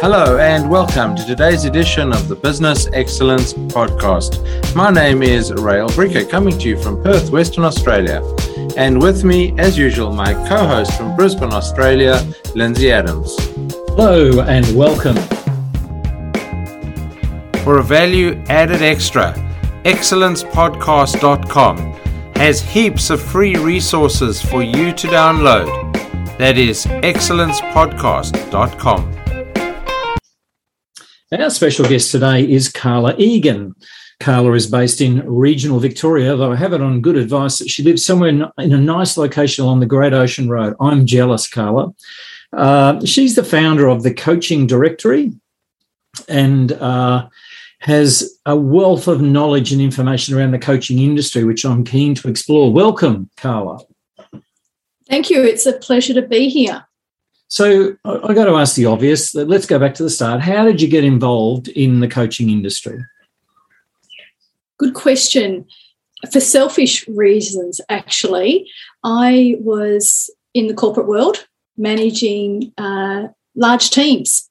Hello, and welcome to today's edition of the Business Excellence Podcast. My name is Rael Bricker, coming to you from Perth, Western Australia. And with me, as usual, my co host from Brisbane, Australia, Lindsay Adams. Hello, and welcome. For a value added extra, excellencepodcast.com has heaps of free resources for you to download. That is excellencepodcast.com. Our special guest today is Carla Egan. Carla is based in regional Victoria, though I have it on good advice that she lives somewhere in, a nice location along the Great Ocean Road. I'm jealous, Carla. Uh, she's the founder of the Coaching Directory and uh, has a wealth of knowledge and information around the coaching industry, which I'm keen to explore. Welcome, Carla. Thank you. It's a pleasure to be here. So I got to ask the obvious. Let's go back to the start. How did you get involved in the coaching industry? Good question. For selfish reasons, actually, I was in the corporate world managing uh, large teams,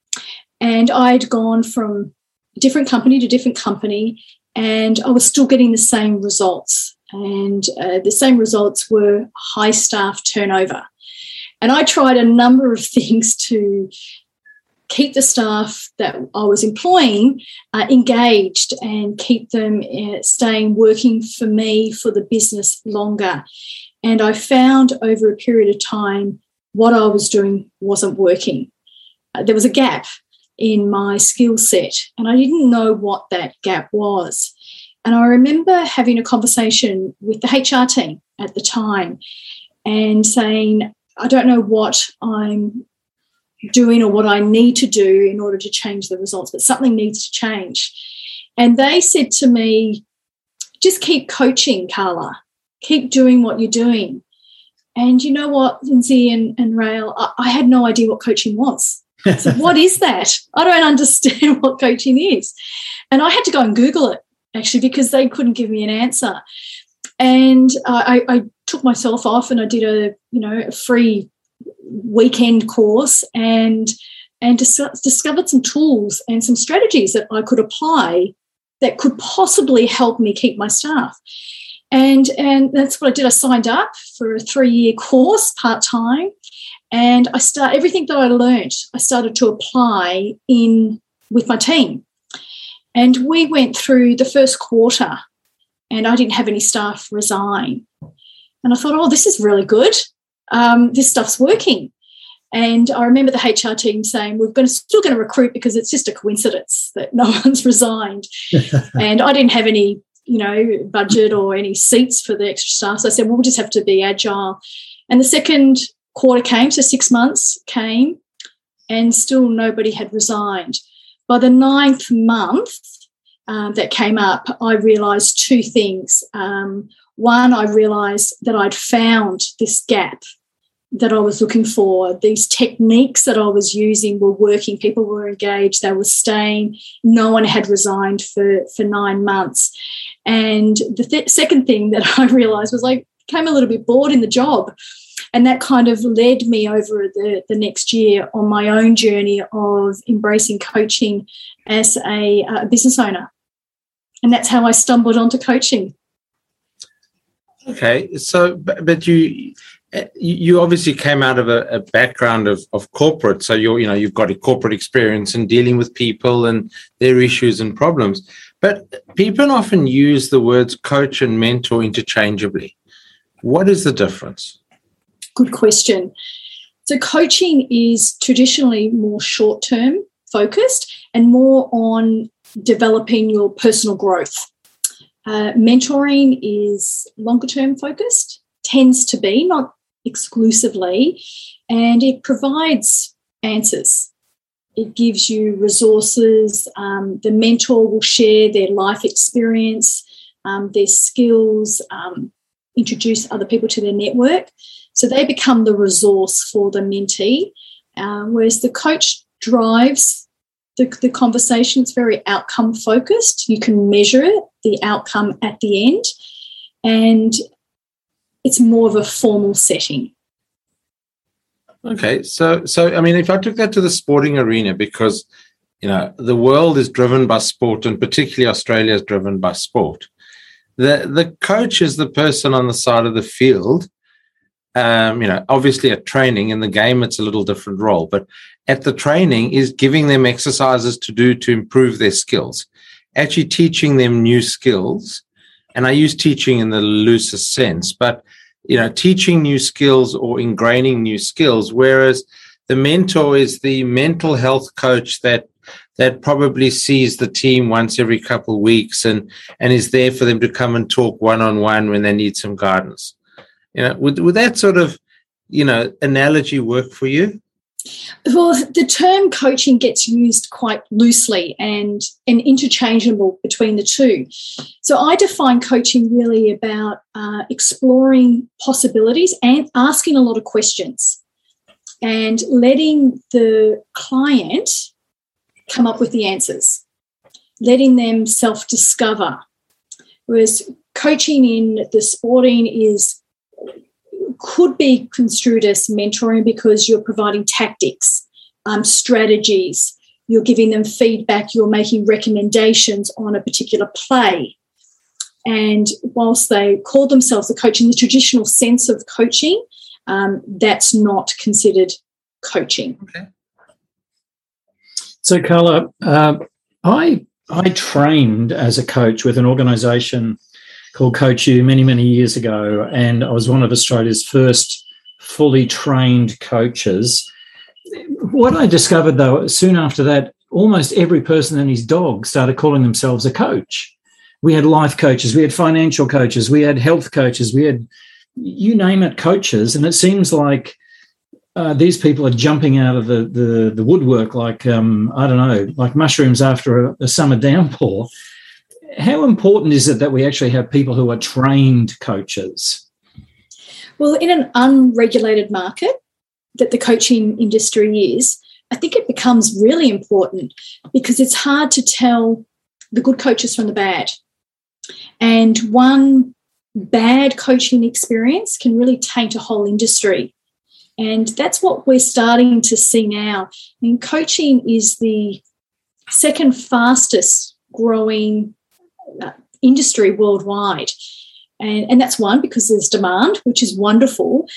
and I'd gone from different company to different company, and I was still getting the same results. And uh, the same results were high staff turnover. And I tried a number of things to keep the staff that I was employing uh, engaged and keep them uh, staying working for me for the business longer. And I found over a period of time what I was doing wasn't working. Uh, there was a gap in my skill set, and I didn't know what that gap was. And I remember having a conversation with the HR team at the time and saying, I don't know what I'm doing or what I need to do in order to change the results, but something needs to change. And they said to me, just keep coaching, Carla. Keep doing what you're doing. And you know what, Lindsay and, and Rael, I, I had no idea what coaching was. So what is that? I don't understand what coaching is. And I had to go and Google it actually because they couldn't give me an answer. And I, I, took myself off and I did a you know a free weekend course and and dis- discovered some tools and some strategies that I could apply that could possibly help me keep my staff. And and that's what I did. I signed up for a three year course part time, and I start everything that I learned. I started to apply in with my team, and we went through the first quarter and I didn't have any staff resign. And I thought, oh, this is really good. Um, this stuff's working. And I remember the HR team saying, we're going to, still going to recruit because it's just a coincidence that no one's resigned. and I didn't have any, you know, budget or any seats for the extra staff. So I said, well, we'll just have to be agile. And the second quarter came, so six months came, and still nobody had resigned. By the ninth month, um, that came up, I realised two things. Um, one, I realised that I'd found this gap that I was looking for. These techniques that I was using were working. People were engaged. They were staying. No one had resigned for for nine months. And the th- second thing that I realised was I came a little bit bored in the job. And that kind of led me over the, the next year on my own journey of embracing coaching as a, a business owner and that's how I stumbled onto coaching. Okay, so but eh, you you obviously came out of a, a, background of, of corporate, so you're you know you've got a corporate experience in dealing with people and their issues and problems. But people often use the words coach and mentor interchangeably. What is the difference? Good question. So coaching is traditionally more short term focused and more on developing your personal growth. Uh, mentoring is longer term focused, tends to be, not exclusively, and it provides answers. It gives you resources. Um, the mentor will share their life experience, um, their skills, um, introduce other people to their network. So they become the resource for the mentee, uh, whereas the coach drives the, the conversation. is very outcome focused. You can measure it, the outcome at the end, and it's more of a formal setting. Okay, so so I mean, if I took that to the sporting arena, because you know the world is driven by sport, and particularly Australia is driven by sport. The the coach is the person on the side of the field. Um, you know, obviously at training in the game, it's a little different role, but at the training is giving them exercises to do to improve their skills, actually teaching them new skills. And I use teaching in the loosest sense, but you know, teaching new skills or ingraining new skills, whereas the mentor is the mental health coach that that probably sees the team once every couple of weeks and and is there for them to come and talk one on one when they need some guidance. You know, would would that sort of you know analogy work for you? Well, the term coaching gets used quite loosely and, and interchangeable between the two. So I define coaching really about uh, exploring possibilities and asking a lot of questions and letting the client come up with the answers, letting them self discover. Whereas coaching in the sporting is could be construed as mentoring because you're providing tactics, um, strategies, you're giving them feedback, you're making recommendations on a particular play. And whilst they call themselves a coach in the traditional sense of coaching, um, that's not considered coaching. Okay. So, Carla, uh, I I trained as a coach with an organisation called Coach U many, many years ago. And I was one of Australia's first fully trained coaches. What I discovered, though, soon after that, almost every person and his dog started calling themselves a coach. We had life coaches, we had financial coaches, we had health coaches, we had you name it, coaches. And it seems like uh, these people are jumping out of the, the, the woodwork like, um, I don't know, like mushrooms after a, a summer downpour how important is it that we actually have people who are trained coaches? Well, in an unregulated market that the coaching industry is, I think it becomes really important because it's hard to tell the good coaches from the bad. And one bad coaching experience can really taint a whole industry. And that's what we're starting to see now. I mean, coaching is the second fastest growing industry worldwide. And, and that's one because there's demand, which is wonderful,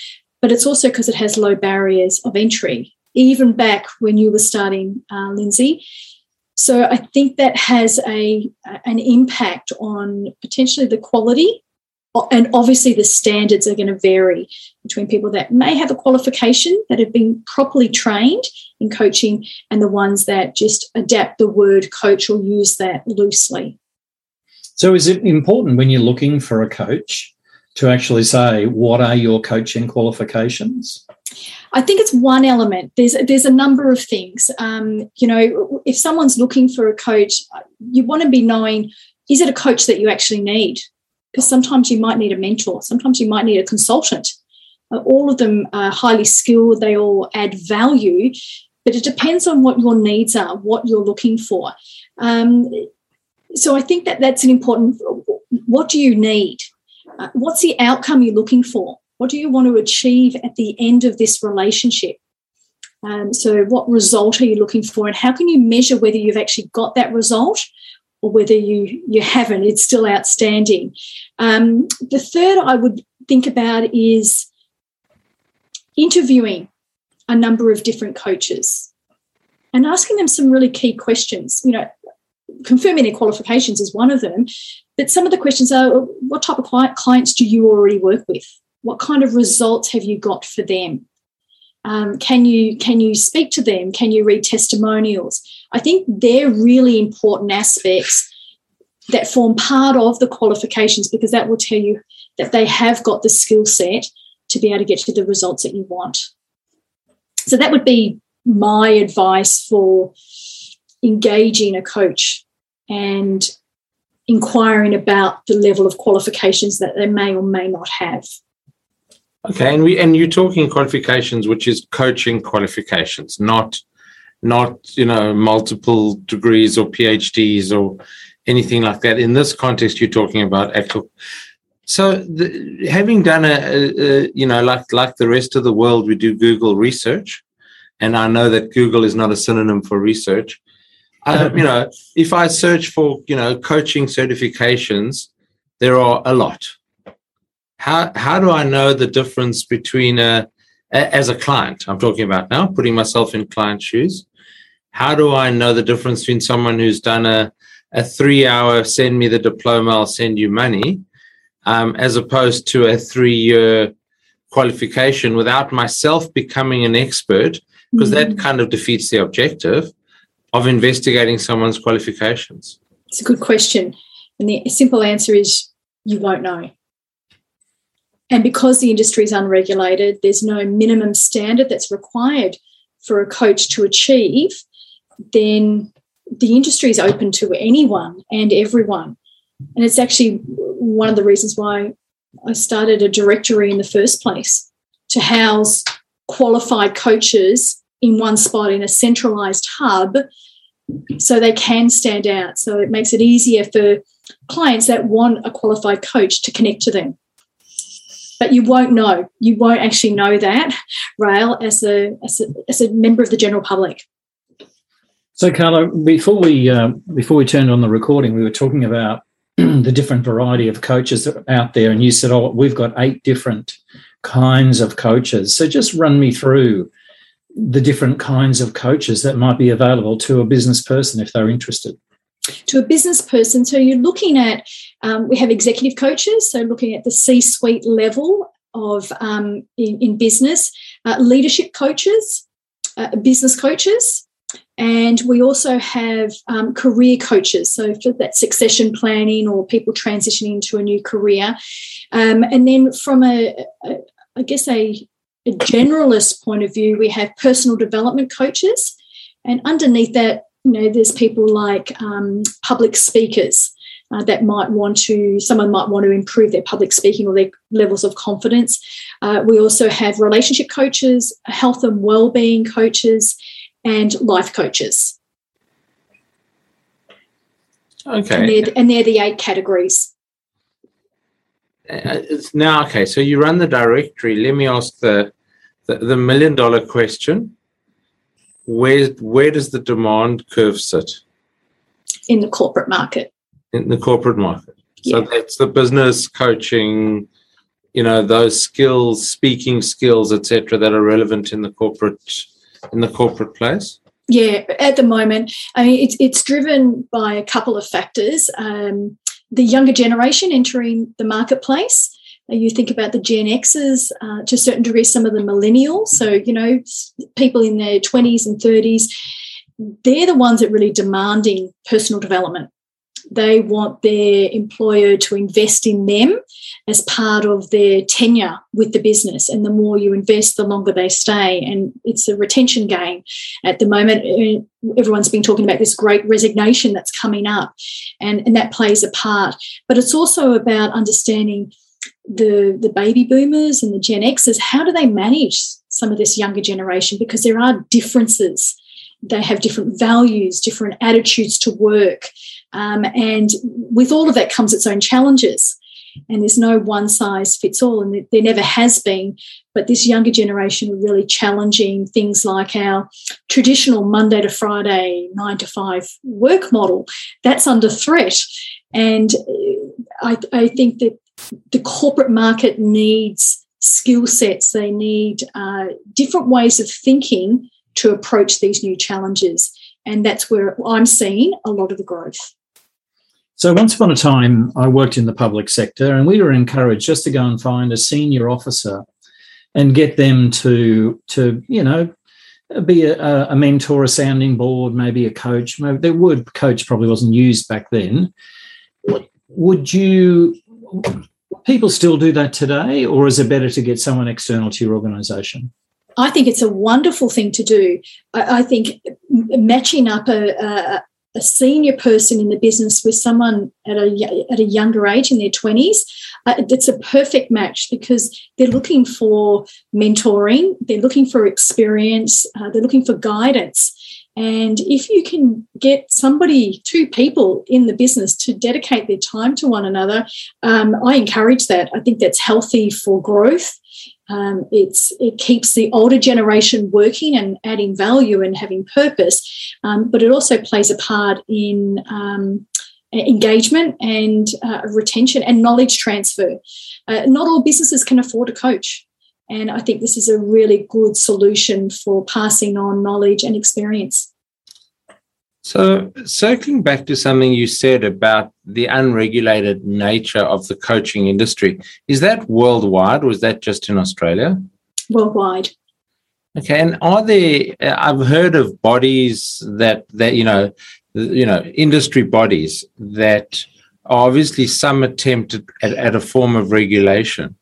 but it's also because it has low barriers of entry, even back when you were starting, uh, Lindsay. So I think that has a an impact on potentially the quality, and obviously the standards are going to vary between people that may have a qualification that have been properly trained in coaching and the ones that just adapt the word coach or use that loosely. So, is it important when you're looking for a coach to actually say, what are your coaching qualifications? I think it's one element. There's there's a number of things. Um, you know, if someone's looking for a coach, you want to be knowing is it a coach that you actually need? Because sometimes you might need a mentor. Sometimes you might need a consultant. Uh, all of them are highly skilled. They all add value, but it depends on what your needs are, what you're looking for. Um, so I think that that's an important. What do you need? Uh, what's the outcome you're looking for? What do you want to achieve at the end of this relationship? Um, so, what result are you looking for, and how can you measure whether you've actually got that result or whether you you haven't? It's still outstanding. Um, the third I would think about is interviewing a number of different coaches and asking them some really key questions. You know, confirming their qualifications is one of them. But some of the questions are what type of client, clients do you already work with? What kind of results have you got for them? Um, can you can you speak to them? Can you read testimonials? I think they're really important aspects that form part of the qualifications because that will tell you that they have got the skill set to be able to get to the results that you want. So that would be my advice for engaging a coach and inquiring about the level of qualifications that they may or may not have. Okay, and we and you're talking qualifications, which is coaching qualifications, not not you know multiple degrees or PhDs or anything like that. In this context, you're talking about actual So, the, having done a, a, a, you know, like like the rest of the world, we do Google research, and I know that Google is not a synonym for research. I, you know, if I search for you know coaching certifications, there are a lot. How how do I know the difference between a as a client? I'm talking about now, putting myself in client shoes. How do I know the difference between someone who's done a a three hour send me the diploma, I'll send you money, um, as opposed to a three year qualification without myself becoming an expert, because mm-hmm. that kind of defeats the objective of investigating someone's qualifications? It's a good question. And the simple answer is you won't know. And because the industry is unregulated, there's no minimum standard that's required for a coach to achieve, then the industry is open to anyone and everyone. And it's actually one of the reasons why I started a directory in the first place to house qualified coaches in one spot in a centralized hub so they can stand out. So it makes it easier for clients that want a qualified coach to connect to them. But you won't know. You won't actually know that, Rael, as a, as a, as a member of the general public. So, Carla, before we uh, before we turned on the recording, we were talking about the different variety of coaches out there, and you said, "Oh, we've got eight different kinds of coaches." So, just run me through the different kinds of coaches that might be available to a business person if they're interested. To a business person, so you're looking at um, we have executive coaches, so looking at the C-suite level of um, in, in, business, uh, leadership coaches, uh, business coaches. And we also have um, career coaches, so for that succession planning or people transitioning into a new career. Um, and then from a, a, I guess, a generalist point of view, we have personal development coaches. And underneath that, you know, there's people like um, public speakers. Uh, that might want to, someone might want to improve their public speaking or their levels of confidence. Uh, we also have relationship coaches, health and well-being coaches, and life coaches. Okay. And they're, and they're the eight categories. Uh, now, okay, so you run the directory. Let me ask the, the, the million dollar question. Where, where does the demand curve sit? In the corporate market. In the corporate market. So yeah. that's the business coaching, you know, those skills, speaking skills, etc., that are relevant in the corporate in the corporate place? Yeah, at the moment, I mean, it's it's driven by a couple of factors. Um, the younger generation entering the marketplace. You think about the Gen Xers, uh, to a certain degree, some of the millennials. So you know, people in their twenties and thirties. They're the ones that really demanding personal development they want their employer to invest in them as part of their tenure with the business. And the more you invest, the longer they stay. And it's a retention game. At the moment, uh, everyone's been talking about this great resignation that's coming up, and, and that plays a part. But it's also about understanding the, the baby boomers and the Gen Xers. How do they manage some of this younger generation? Because there are differences. They have different values, different attitudes to work. Um, and with all of that comes its own challenges. And there's no one size fits all, and there never has been. But this younger generation are really challenging things like our traditional Monday to Friday, nine to five work model. That's under threat. And I, I think that the corporate market needs skill sets, they need uh, different ways of thinking to approach these new challenges. And that's where I'm seeing a lot of the growth. So once upon a time, I worked in the public sector, and we were encouraged just to go and find a senior officer and get them to to you know be a, a mentor, a sounding board, maybe a coach. Maybe the word coach probably wasn't used back then. Would you people still do that today, or is it better to get someone external to your organisation? I think it's a wonderful thing to do. I, I think matching up a, a, a senior person in the business with someone at a at a younger age in their 20s uh, it's a perfect match because they're looking for mentoring they're looking for experience uh, they're looking for guidance And if you can get somebody, two people in the business to dedicate their time to one another, um, I encourage that. I think that's healthy for growth. Um, it's it keeps the older generation working and adding value and having purpose, um, but it also plays a part in um, engagement and uh, retention and knowledge transfer. Uh, not all businesses can afford a coach. And I think this is a really good solution for passing on knowledge and experience. So, circling back to something you said about the unregulated nature of the coaching industry, is that worldwide or is that just in Australia? Worldwide. Okay, and are there? I've heard of bodies that that you know, you know, industry bodies that are obviously some attempt at, at a form of regulation.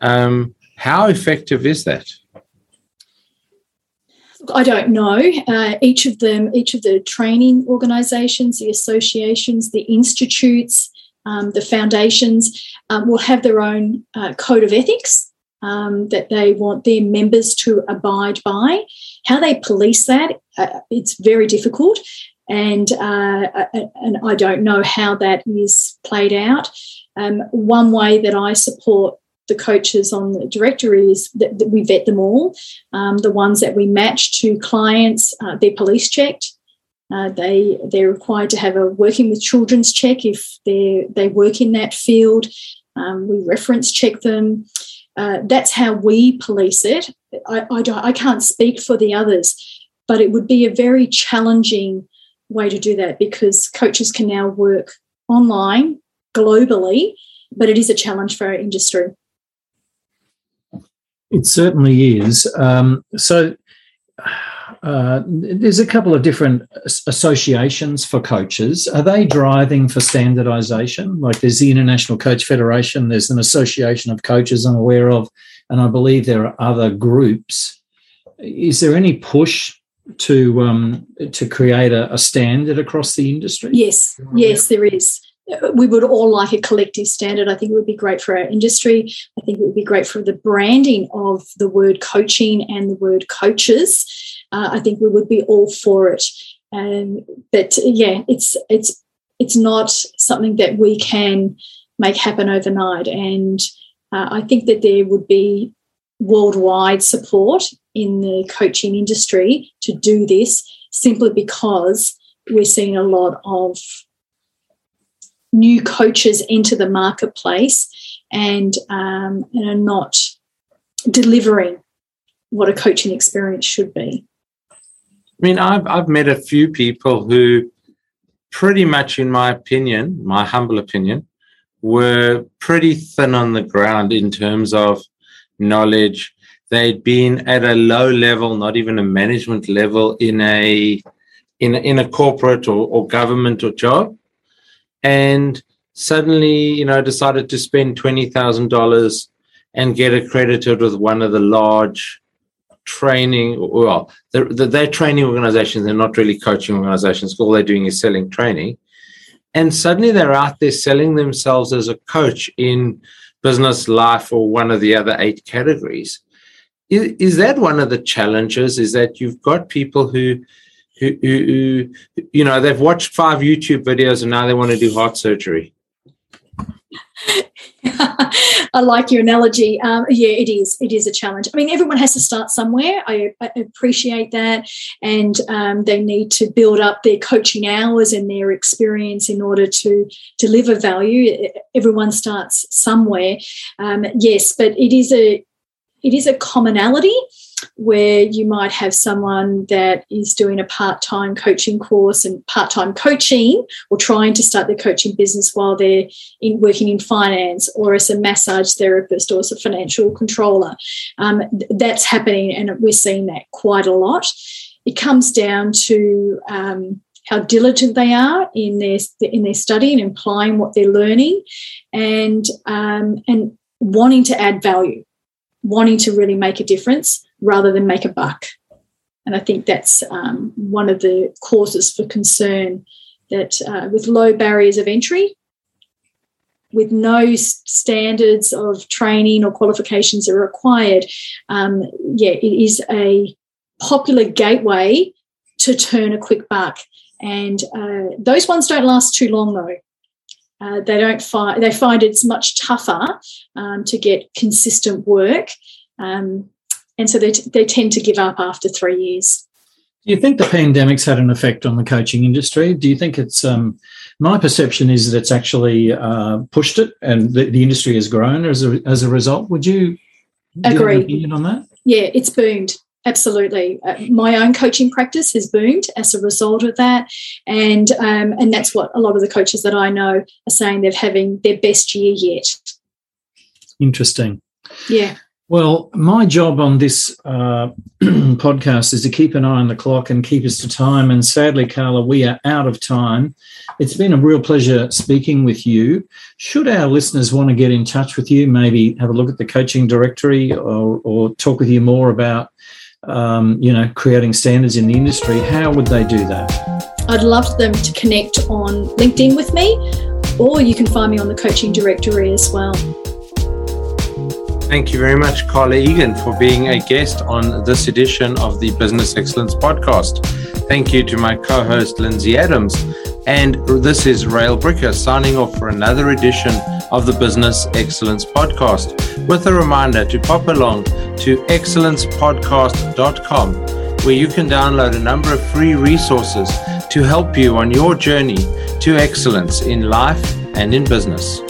Um, how effective is that? I don't know. Uh, each of them, each of the training organisations, the associations, the institutes, um, the foundations um, will have their own uh, code of ethics um, that they want their members to abide by. How they police that, uh, it's very difficult, and uh, uh, and I don't know how that is played out. Um, one way that I support the coaches on the directory is that, that we vet them all. Um, the ones that we match to clients, uh, they're police checked. Uh, they they're required to have a working with children's check if they they work in that field. Um, we reference check them. Uh, that's how we police it. I, I, I can't speak for the others, but it would be a very challenging way to do that because coaches can now work online globally, but it is a challenge for our industry. It certainly is. Um, so uh, there's a couple of different associations for coaches. Are they driving for standardization? Like there's the International Coach Federation, there's an association of coaches I'm aware of, and I believe there are other groups. Is there any push to um, to create a, a standard across the industry? Yes, yes, there is we would all like a collective standard. I think it would be great for our industry. I think it would be great for the branding of the word coaching and the word coaches. Uh, I think we would be all for it. And but yeah, it's it's it's not something that we can make happen overnight. And uh, I think that there would be worldwide support in the coaching industry to do this simply because we're seeing a lot of new coaches enter the marketplace and, um, and are not delivering what a coaching experience should be. I mean, I've, I've met a few people who, pretty much, in my opinion, my humble opinion, were pretty thin on the ground in terms of knowledge. They'd been at a low level, not even a management level, in a in a, in a corporate or, or government or job, and suddenly, you know, decided to spend $20,000 and get accredited with one of the large training, well, they're, training organizations, they're not really coaching organizations. All they're doing is selling training. And suddenly they're out there selling themselves as a coach in business, life, or one of the other eight categories. Is, is that one of the challenges? Is that you've got people who who, who, who, you know, they've watched five YouTube videos and now they want to do heart surgery. I like your analogy. Um, yeah, it is. It is a challenge. I mean, everyone has to start somewhere. I, I appreciate that, and um, they need to build up their coaching hours and their experience in order to deliver value. Everyone starts somewhere. Um, yes, but it is a it is a commonality where you might have someone that is doing a part-time coaching course and part-time coaching or trying to start their coaching business while they're in working in finance or as a massage therapist or as a financial controller. Um, that's happening and we're seeing that quite a lot. It comes down to um, how diligent they are in their in their study and applying what they're learning and um, and wanting to add value wanting to really make a difference rather than make a buck. And I think that's um, one of the causes for concern that uh, with low barriers of entry, with no standards of training or qualifications that are required, um, yeah, it is a popular gateway to turn a quick buck. And uh, those ones don't last too long, though. Uh, they don't find they find it's much tougher um, to get consistent work, um, and so they, t- they tend to give up after three years. Do you think the pandemic's had an effect on the coaching industry? Do you think it's um, my perception is that it's actually uh, pushed it, and the, the, industry has grown as a as a result? Would you agree opinion on that? Yeah, it's boomed. Absolutely, uh, my own coaching practice has boomed as a result of that, and um, and that's what a lot of the coaches that I know are saying they're having their best year yet. Interesting. Yeah. Well, my job on this uh, podcast is to keep an eye on the clock and keep us to time. And sadly, Carla, we are out of time. It's been a real pleasure speaking with you. Should our listeners want to get in touch with you, maybe have a look at the coaching directory or, or talk with you more about um, you know, creating standards in the industry, how would they do that? I'd love them to connect on LinkedIn with me, or you can find me on the coaching directory as well. Thank you very much, Carla Egan, for being a guest on this edition of the Business Excellence Podcast. Thank you to my co host, Lindsay Adams. And this is Rael Bricker signing off for another edition of the Business Excellence Podcast with a reminder to pop along to excellencepodcast.com where you can download a number of free resources to help you on your journey to excellence in life and in business.